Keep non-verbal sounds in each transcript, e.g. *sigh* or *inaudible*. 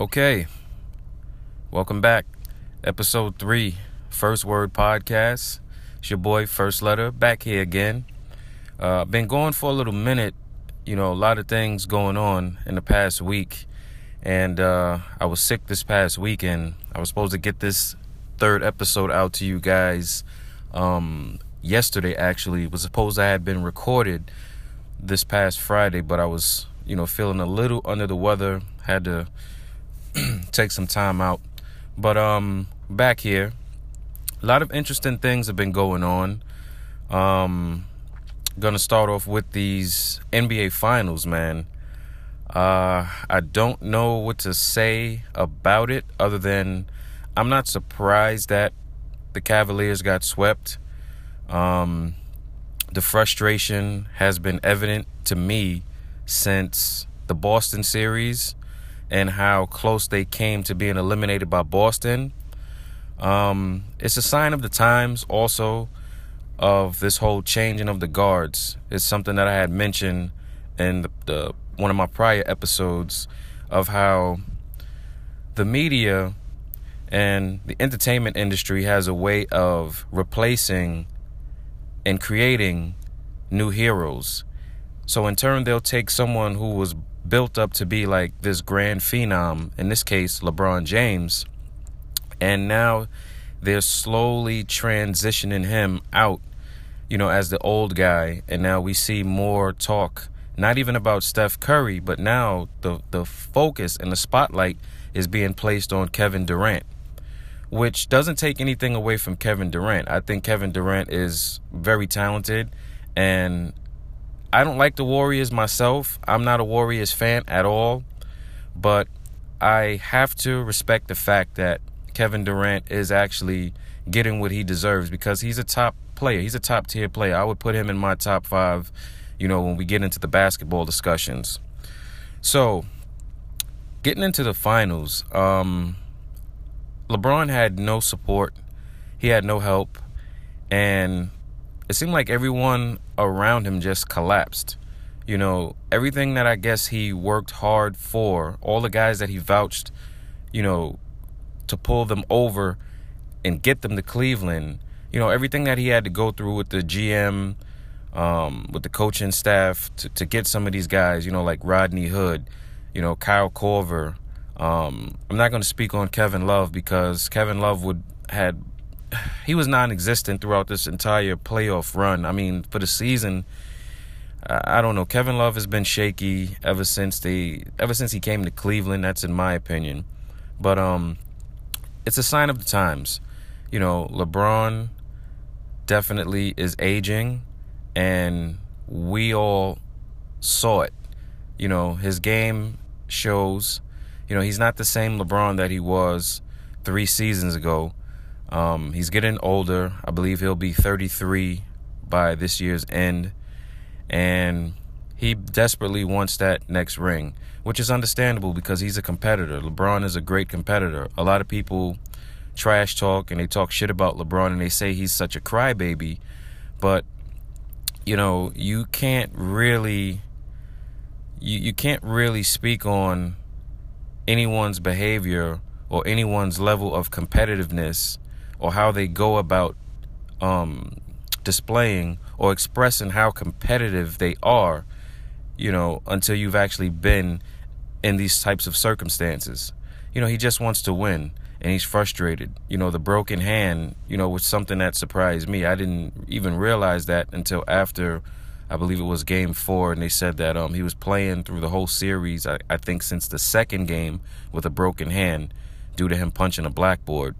Okay. Welcome back. Episode 3, First Word Podcast. It's your boy, First Letter, back here again. Uh, been going for a little minute. You know, a lot of things going on in the past week. And uh, I was sick this past weekend. I was supposed to get this third episode out to you guys um, yesterday, actually. It was supposed to have been recorded this past Friday, but I was, you know, feeling a little under the weather. Had to *clears throat* take some time out. But um back here, a lot of interesting things have been going on. Um gonna start off with these NBA finals, man. Uh I don't know what to say about it other than I'm not surprised that the Cavaliers got swept. Um the frustration has been evident to me since the Boston series and how close they came to being eliminated by Boston. Um, it's a sign of the times, also, of this whole changing of the guards. It's something that I had mentioned in the, the one of my prior episodes of how the media and the entertainment industry has a way of replacing and creating new heroes. So in turn, they'll take someone who was built up to be like this grand phenom, in this case, LeBron James. And now they're slowly transitioning him out, you know, as the old guy. And now we see more talk, not even about Steph Curry, but now the, the focus and the spotlight is being placed on Kevin Durant, which doesn't take anything away from Kevin Durant. I think Kevin Durant is very talented and I don't like the Warriors myself. I'm not a Warriors fan at all, but I have to respect the fact that Kevin Durant is actually getting what he deserves because he's a top player. He's a top tier player. I would put him in my top five, you know, when we get into the basketball discussions. So, getting into the finals, um, LeBron had no support, he had no help, and it seemed like everyone around him just collapsed. You know, everything that I guess he worked hard for, all the guys that he vouched, you know, to pull them over and get them to Cleveland, you know, everything that he had to go through with the GM, um, with the coaching staff to, to get some of these guys, you know, like Rodney Hood, you know, Kyle Korver. Um, I'm not going to speak on Kevin Love because Kevin Love would had he was non-existent throughout this entire playoff run. I mean, for the season, I don't know. Kevin Love has been shaky ever since they ever since he came to Cleveland. That's in my opinion, but um, it's a sign of the times. You know, LeBron definitely is aging, and we all saw it. You know, his game shows. You know, he's not the same LeBron that he was three seasons ago um, he's getting older. I believe he'll be 33 by this year's end. And he desperately wants that next ring, which is understandable because he's a competitor. LeBron is a great competitor. A lot of people trash talk and they talk shit about LeBron and they say he's such a crybaby. But, you know, you can't really. You, you can't really speak on anyone's behavior or anyone's level of competitiveness or how they go about um, displaying or expressing how competitive they are, you know, until you've actually been in these types of circumstances. You know, he just wants to win and he's frustrated. You know, the broken hand, you know, was something that surprised me. I didn't even realize that until after I believe it was game four, and they said that um he was playing through the whole series, I, I think since the second game with a broken hand due to him punching a blackboard.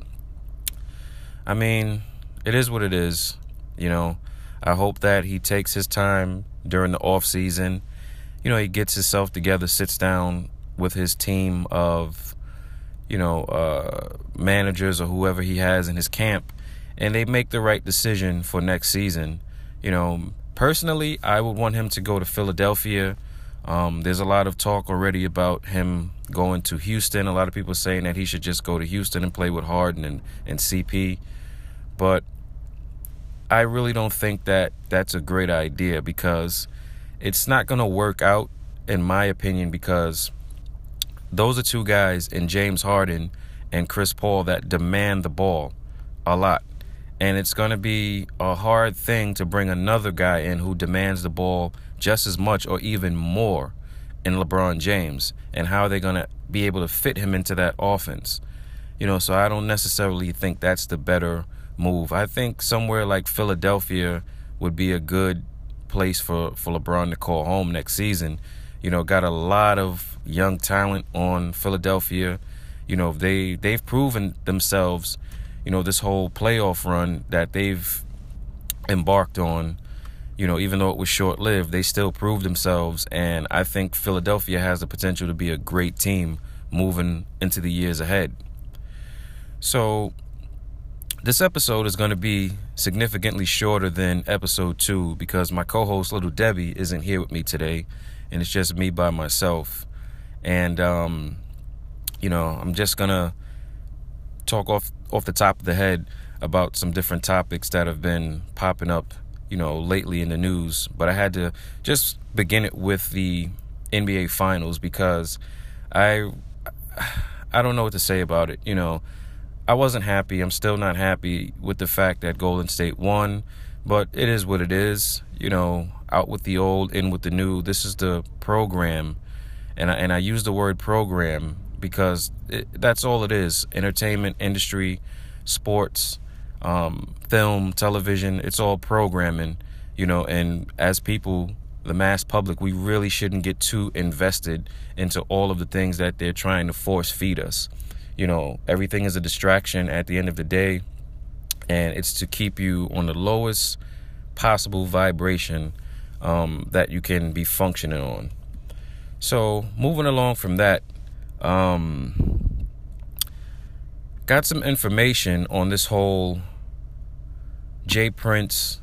I mean, it is what it is. You know, I hope that he takes his time during the off season. You know, he gets himself together, sits down with his team of, you know, uh, managers or whoever he has in his camp, and they make the right decision for next season. You know, personally, I would want him to go to Philadelphia. Um, there's a lot of talk already about him going to Houston. A lot of people saying that he should just go to Houston and play with Harden and, and CP. But I really don't think that that's a great idea because it's not going to work out, in my opinion, because those are two guys in James Harden and Chris Paul that demand the ball a lot. And it's going to be a hard thing to bring another guy in who demands the ball just as much or even more in LeBron James. And how are they going to be able to fit him into that offense? You know, so I don't necessarily think that's the better move. I think somewhere like Philadelphia would be a good place for, for LeBron to call home next season. You know, got a lot of young talent on Philadelphia. You know, they they've proven themselves you know, this whole playoff run that they've embarked on, you know, even though it was short lived, they still proved themselves. And I think Philadelphia has the potential to be a great team moving into the years ahead. So, this episode is going to be significantly shorter than episode two because my co host, Little Debbie, isn't here with me today. And it's just me by myself. And, um, you know, I'm just going to talk off off the top of the head about some different topics that have been popping up, you know, lately in the news. But I had to just begin it with the NBA Finals because I I don't know what to say about it. You know, I wasn't happy. I'm still not happy with the fact that Golden State won, but it is what it is. You know, out with the old, in with the new. This is the program, and I, and I use the word program because it, that's all it is entertainment industry sports um, film television it's all programming you know and as people the mass public we really shouldn't get too invested into all of the things that they're trying to force feed us. You know everything is a distraction at the end of the day and it's to keep you on the lowest possible vibration um, that you can be functioning on. So moving along from that um, got some information on this whole J. Prince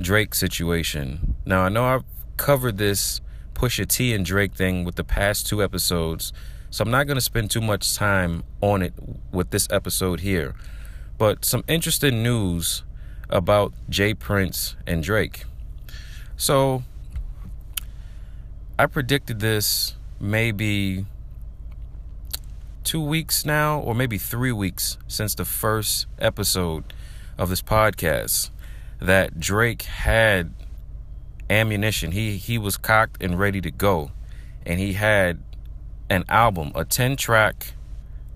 Drake situation. Now, I know I've covered this Pusha T and Drake thing with the past two episodes, so I'm not going to spend too much time on it with this episode here. But some interesting news about J. Prince and Drake. So, I predicted this maybe two weeks now, or maybe three weeks since the first episode of this podcast, that Drake had ammunition. He he was cocked and ready to go, and he had an album, a ten track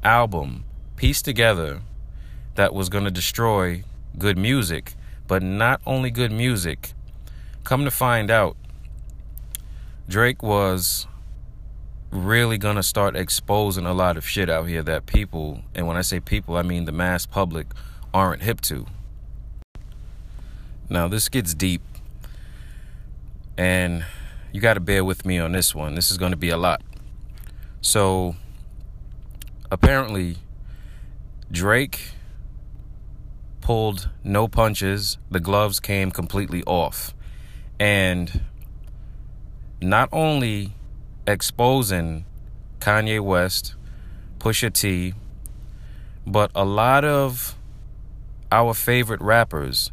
album pieced together that was going to destroy G.O.O.D. Music, but not only G.O.O.D. Music. Come to find out, Drake was really gonna start exposing a lot of shit out here that people, and when I say people, I mean the mass public, aren't hip to. Now, this gets deep, and you got to bear with me on this one. This is going to be a lot. So, apparently, Drake pulled no punches, the gloves came completely off. And not only exposing Kanye West, Pusha T, but a lot of our favorite rappers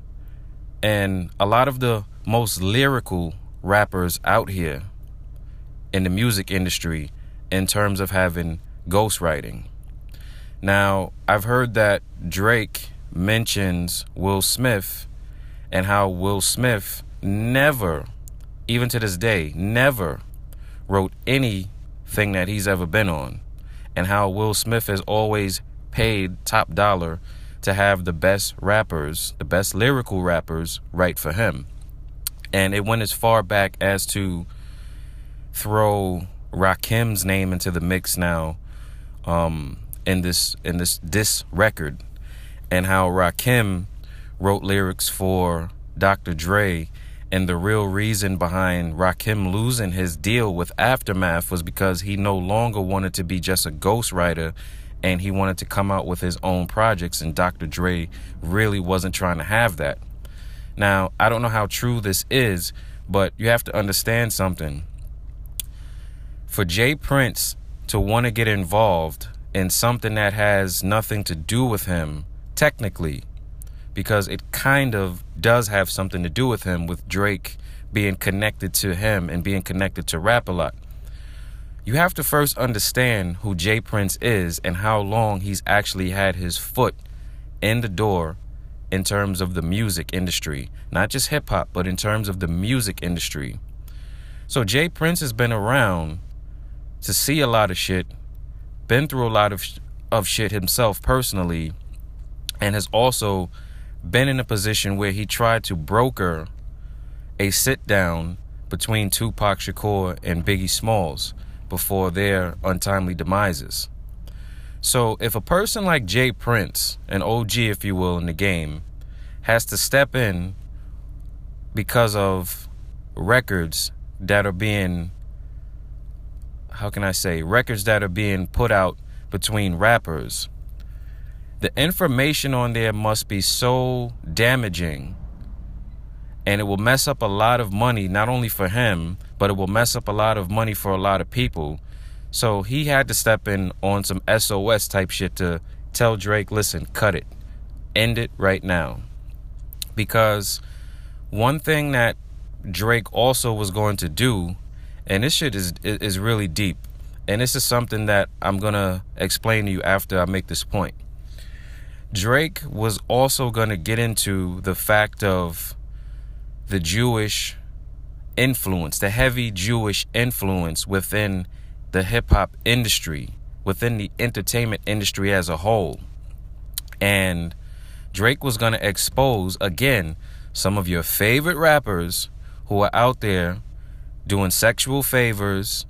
and a lot of the most lyrical rappers out here in the music industry in terms of having ghostwriting. Now, I've heard that Drake mentions Will Smith and how Will Smith never, even to this day, never wrote anything that he's ever been on, and how Will Smith has always paid top dollar to have the best rappers, the best lyrical rappers, write for him. And it went as far back as to throw Rakim's name into the mix now um, in this in this this record, and how Rakim wrote lyrics for Dr. Dre and the real reason behind Rakim losing his deal with Aftermath was because he no longer wanted to be just a ghostwriter and he wanted to come out with his own projects, and Dr. Dre really wasn't trying to have that. Now, I don't know how true this is, but you have to understand something. For J. Prince to want to get involved in something that has nothing to do with him, technically, because it kind of does have something to do with him with Drake being connected to him and being connected to rap a lot. You have to first understand who J. Prince is and how long he's actually had his foot in the door in terms of the music industry. Not just hip hop, but in terms of the music industry. So J. Prince has been around to see a lot of shit, been through a lot of of shit himself personally, and has also been in a position where he tried to broker a sit down between Tupac Shakur and Biggie Smalls before their untimely demises. So, if a person like J. Prince, an OG, if you will, in the game, has to step in because of records that are being, how can I say, records that are being put out between rappers, the information on there must be so damaging and it will mess up a lot of money, not only for him, but it will mess up a lot of money for a lot of people. So he had to step in on some SOS type shit to tell Drake, listen, cut it, end it right now. Because one thing that Drake also was going to do, and this shit is is really deep, and this is something that I'm gonna explain to you after I make this point. Drake was also gonna get into the fact of the Jewish influence, the heavy Jewish influence within the hip hop industry, within the entertainment industry as a whole. And Drake was going to expose, again, some of your favorite rappers who are out there doing sexual favors,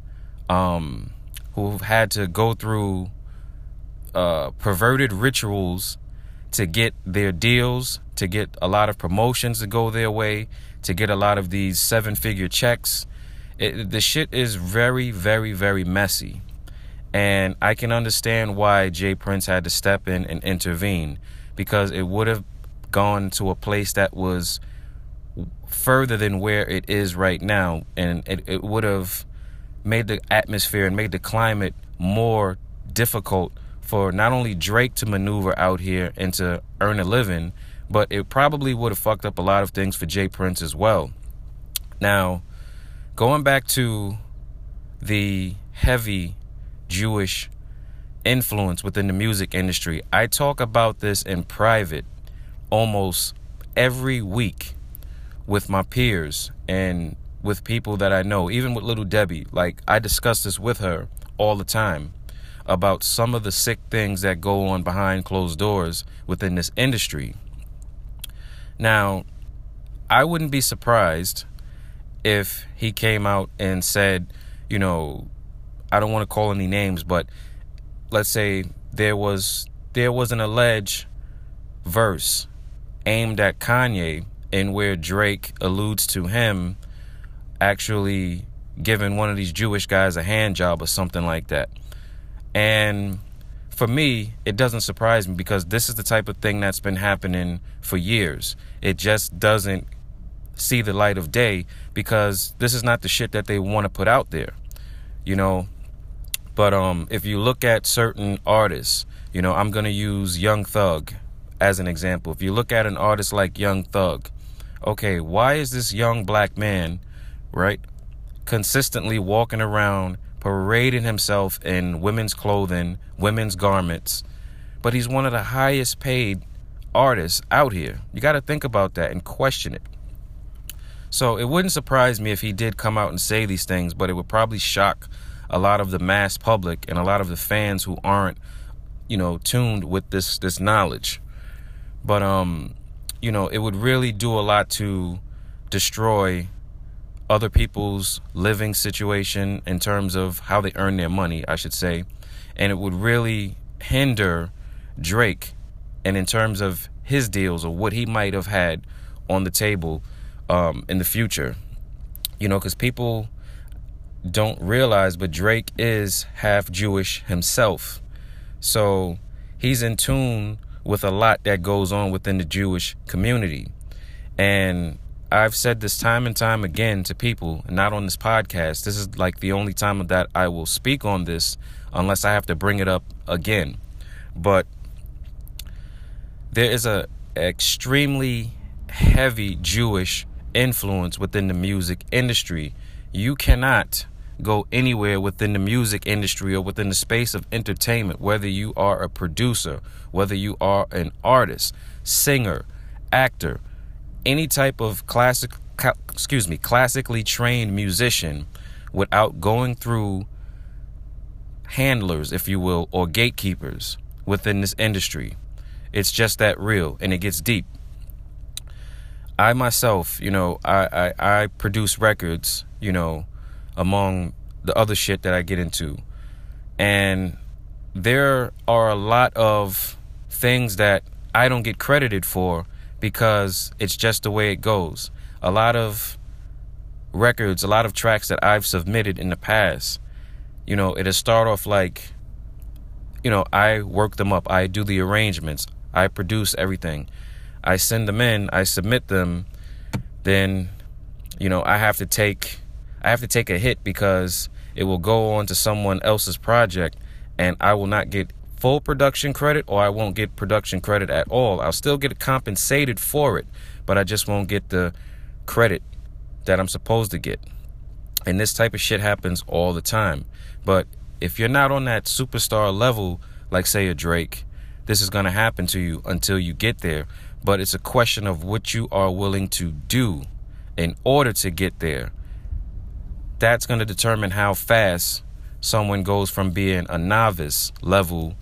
um, who've had to go through uh, perverted rituals to get their deals, to get a lot of promotions to go their way, to get a lot of these seven figure checks. It, the shit is very, very, very messy. And I can understand why J. Prince had to step in and intervene because it would have gone to a place that was further than where it is right now. And it, it would have made the atmosphere and made the climate more difficult for not only Drake to maneuver out here and to earn a living, but it probably would have fucked up a lot of things for J. Prince as well. Now, going back to the heavy Jewish influence within the music industry, I talk about this in private almost every week with my peers and with people that I know, even with little Debbie. Like, I discuss this with her all the time about some of the sick things that go on behind closed doors within this industry. Now, I wouldn't be surprised if he came out and said, you know, I don't want to call any names, but let's say there was there was an alleged verse aimed at Kanye in where Drake alludes to him actually giving one of these Jewish guys a hand job or something like that. And for me, it doesn't surprise me because this is the type of thing that's been happening for years. It just doesn't see the light of day because this is not the shit that they want to put out there. You know, but um if you look at certain artists, you know, I'm going to use Young Thug as an example. If you look at an artist like Young Thug, okay, why is this young black man, right, consistently walking around parading himself in women's clothing, women's garments, but he's one of the highest paid artists out here. You got to think about that and question it. So it wouldn't surprise me if he did come out and say these things, but it would probably shock a lot of the mass public and a lot of the fans who aren't, you know, tuned with this this knowledge. But um, you know, it would really do a lot to destroy other people's living situation in terms of how they earn their money, I should say. And it would really hinder Drake and in terms of his deals or what he might have had on the table um, in the future. You know, because people don't realize, but Drake is half Jewish himself. So he's in tune with a lot that goes on within the Jewish community. And I've said this time and time again to people, not on this podcast. This is like the only time that I will speak on this unless I have to bring it up again. But there is a extremely heavy Jewish influence within the music industry. You cannot go anywhere within the music industry or within the space of entertainment, whether you are a producer, whether you are an artist, singer, actor, any type of classic excuse me, classically trained musician without going through handlers, if you will, or gatekeepers within this industry. It's just that real and it gets deep. I myself, you know, I, I, I produce records, you know, among the other shit that I get into. And there are a lot of things that I don't get credited for because it's just the way it goes. A lot of records, a lot of tracks that I've submitted in the past, you know, it'll start off like, you know, I work them up, I do the arrangements, I produce everything, I send them in, I submit them, then, you know, I have to take, I have to take a hit because it will go on to someone else's project, and I will not get full production credit or I won't get production credit at all. I'll still get compensated for it, but I just won't get the credit that I'm supposed to get. And this type of shit happens all the time. But if you're not on that superstar level, like say a Drake, this is going to happen to you until you get there. But it's a question of what you are willing to do in order to get there. That's going to determine how fast someone goes from being a novice level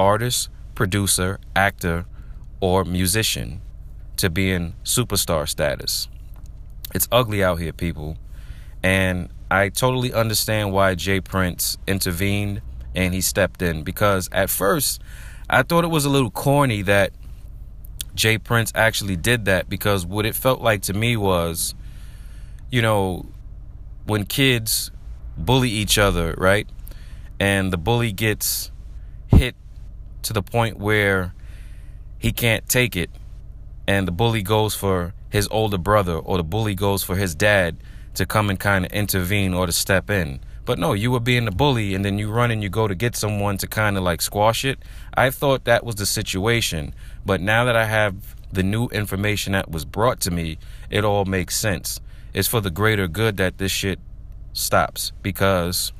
artist, producer, actor, or musician to being superstar status. It's ugly out here, people. And I totally understand why J. Prince intervened and he stepped in because at first I thought it was a little corny that J. Prince actually did that because what it felt like to me was, you know, when kids bully each other, right? And the bully gets hit to the point where he can't take it, and the bully goes for his older brother or the bully goes for his dad to come and kind of intervene or to step in. But no, you were being the bully and then you run and you go to get someone to kind of like squash it. I thought that was the situation. But now that I have the new information that was brought to me, it all makes sense. It's for the greater good that this shit stops. Because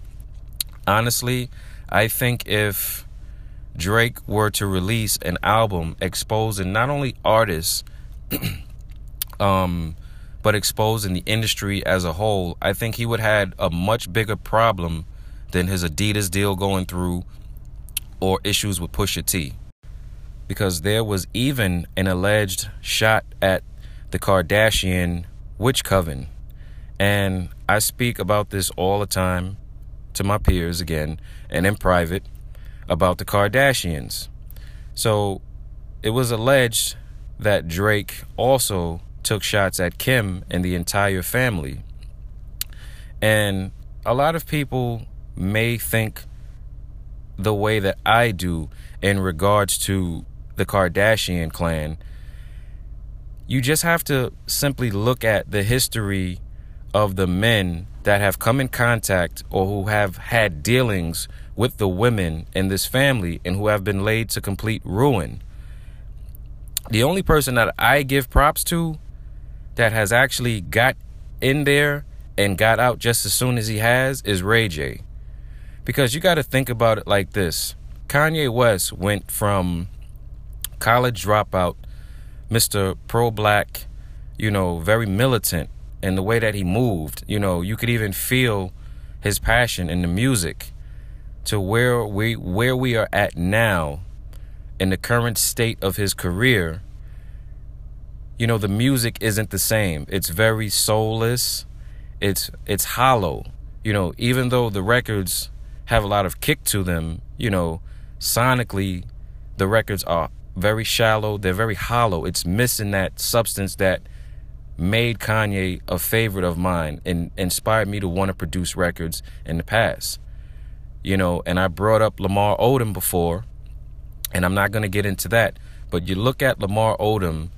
honestly, I think if Drake were to release an album exposing not only artists, *clears throat* um, but exposing the industry as a whole, I think he would have had a much bigger problem than his Adidas deal going through or issues with Pusha T. Because there was even an alleged shot at the Kardashian witch coven. And I speak about this all the time to my peers again and in private about the Kardashians. So it was alleged that Drake also took shots at Kim and the entire family. And a lot of people may think the way that I do in regards to the Kardashian clan. You just have to simply look at the history of the men that have come in contact or who have had dealings with the women in this family and who have been laid to complete ruin. The only person that I give props to that has actually got in there and got out just as soon as he has is Ray J. Because you got to think about it like this Kanye West went from college dropout, Mr. Pro Black, you know, very militant in the way that he moved. You know, you could even feel his passion in the music to where we where we are at now in the current state of his career you know the music isn't the same. It's very soulless. It's it's hollow. You know even though the records have a lot of kick to them you know sonically the records are very shallow. They're very hollow. It's missing that substance that made Kanye a favorite of mine and inspired me to want to produce records in the past you know and I brought up Lamar Odom before and I'm not going to get into that but you look at Lamar Odom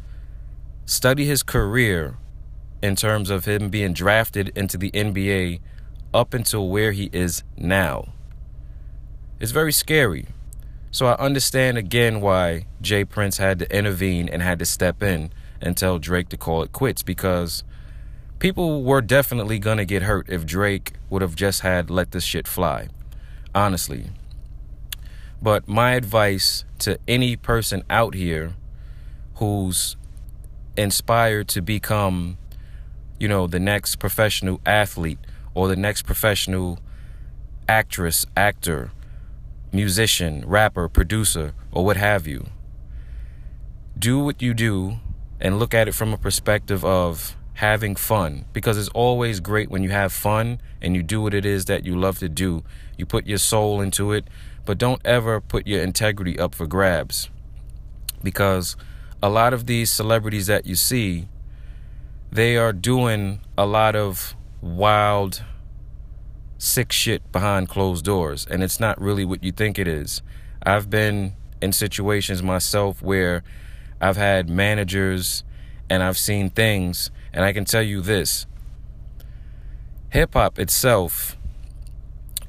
study his career in terms of him being drafted into the NBA up until where he is now. It's very scary. So I understand again why J. Prince had to intervene and had to step in and tell Drake to call it quits because people were definitely gonna get hurt if Drake would have just had let this shit fly. Honestly. But my advice to any person out here who's inspired to become, you know, the next professional athlete or the next professional actress, actor, musician, rapper, producer, or what have you. Do what you do and look at it from a perspective of having fun because it's always great when you have fun and you do what it is that you love to do. You put your soul into it, but don't ever put your integrity up for grabs because a lot of these celebrities that you see, they are doing a lot of wild, sick shit behind closed doors, and it's not really what you think it is. I've been in situations myself where I've had managers and I've seen things, and I can tell you this hip hop itself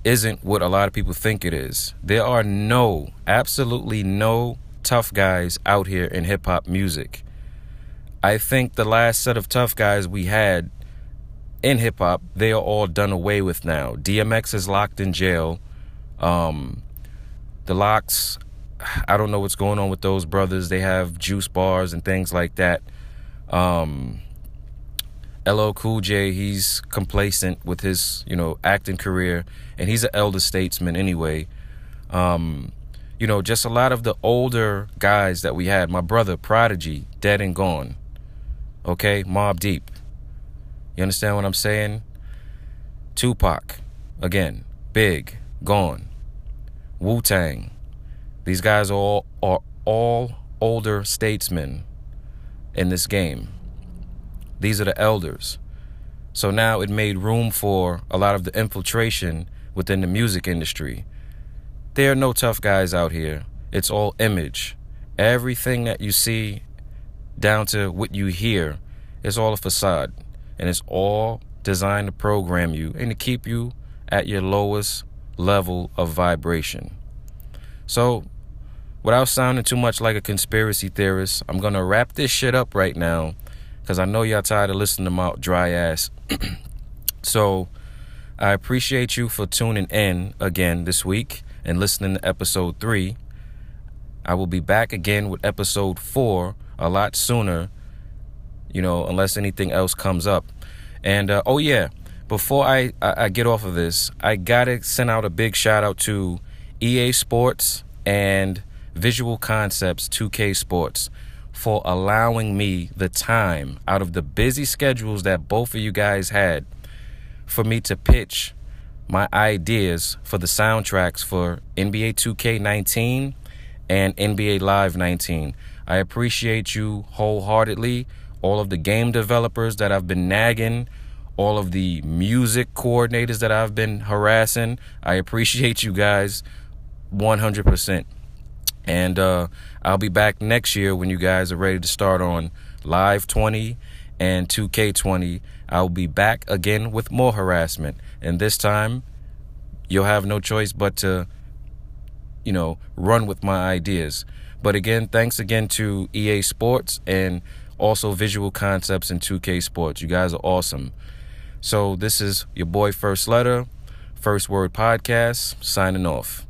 isn't what a lot of people think it is. There are no, absolutely no tough guys out here in hip hop music. I think the last set of tough guys we had in hip hop, they are all done away with now. DMX is locked in jail. Um, the LOX, I don't know what's going on with those brothers. They have juice bars and things like that. Um, LL Cool J, he's complacent with his, you know, acting career, and he's an elder statesman anyway. Um, you know, just a lot of the older guys that we had. My brother, Prodigy, dead and gone. Okay, Mobb Deep. You understand what I'm saying? Tupac, again, big, gone. Wu Tang. These guys all, are all older statesmen in this game. These are the elders. So now it made room for a lot of the infiltration within the music industry. There are no tough guys out here. It's all image. Everything that you see, down to what you hear, is all a facade. And it's all designed to program you and to keep you at your lowest level of vibration. So, without sounding too much like a conspiracy theorist, I'm going to wrap this shit up right now because I know y'all tired of listening to my dry ass. *clears throat* so, I appreciate you for tuning in again this week and listening to episode three. I will be back again with episode four a lot sooner, you know, unless anything else comes up. And uh, oh, yeah, before I, I, I get off of this, I gotta send out a big shout out to EA Sports and Visual Concepts 2K Sports for allowing me the time out of the busy schedules that both of you guys had for me to pitch my ideas for the soundtracks for NBA 2K19 and NBA Live 19. I appreciate you wholeheartedly. All of the game developers that I've been nagging, all of the music coordinators that I've been harassing. I appreciate you guys 100%. And uh, I'll be back next year when you guys are ready to start on Live 20 and 2K20. I'll be back again with more harassment. And this time, you'll have no choice but to, you know, run with my ideas. But again, thanks again to EA Sports and also Visual Concepts and 2K Sports. You guys are awesome. So this is your boy First Letter, First Word Podcast, signing off.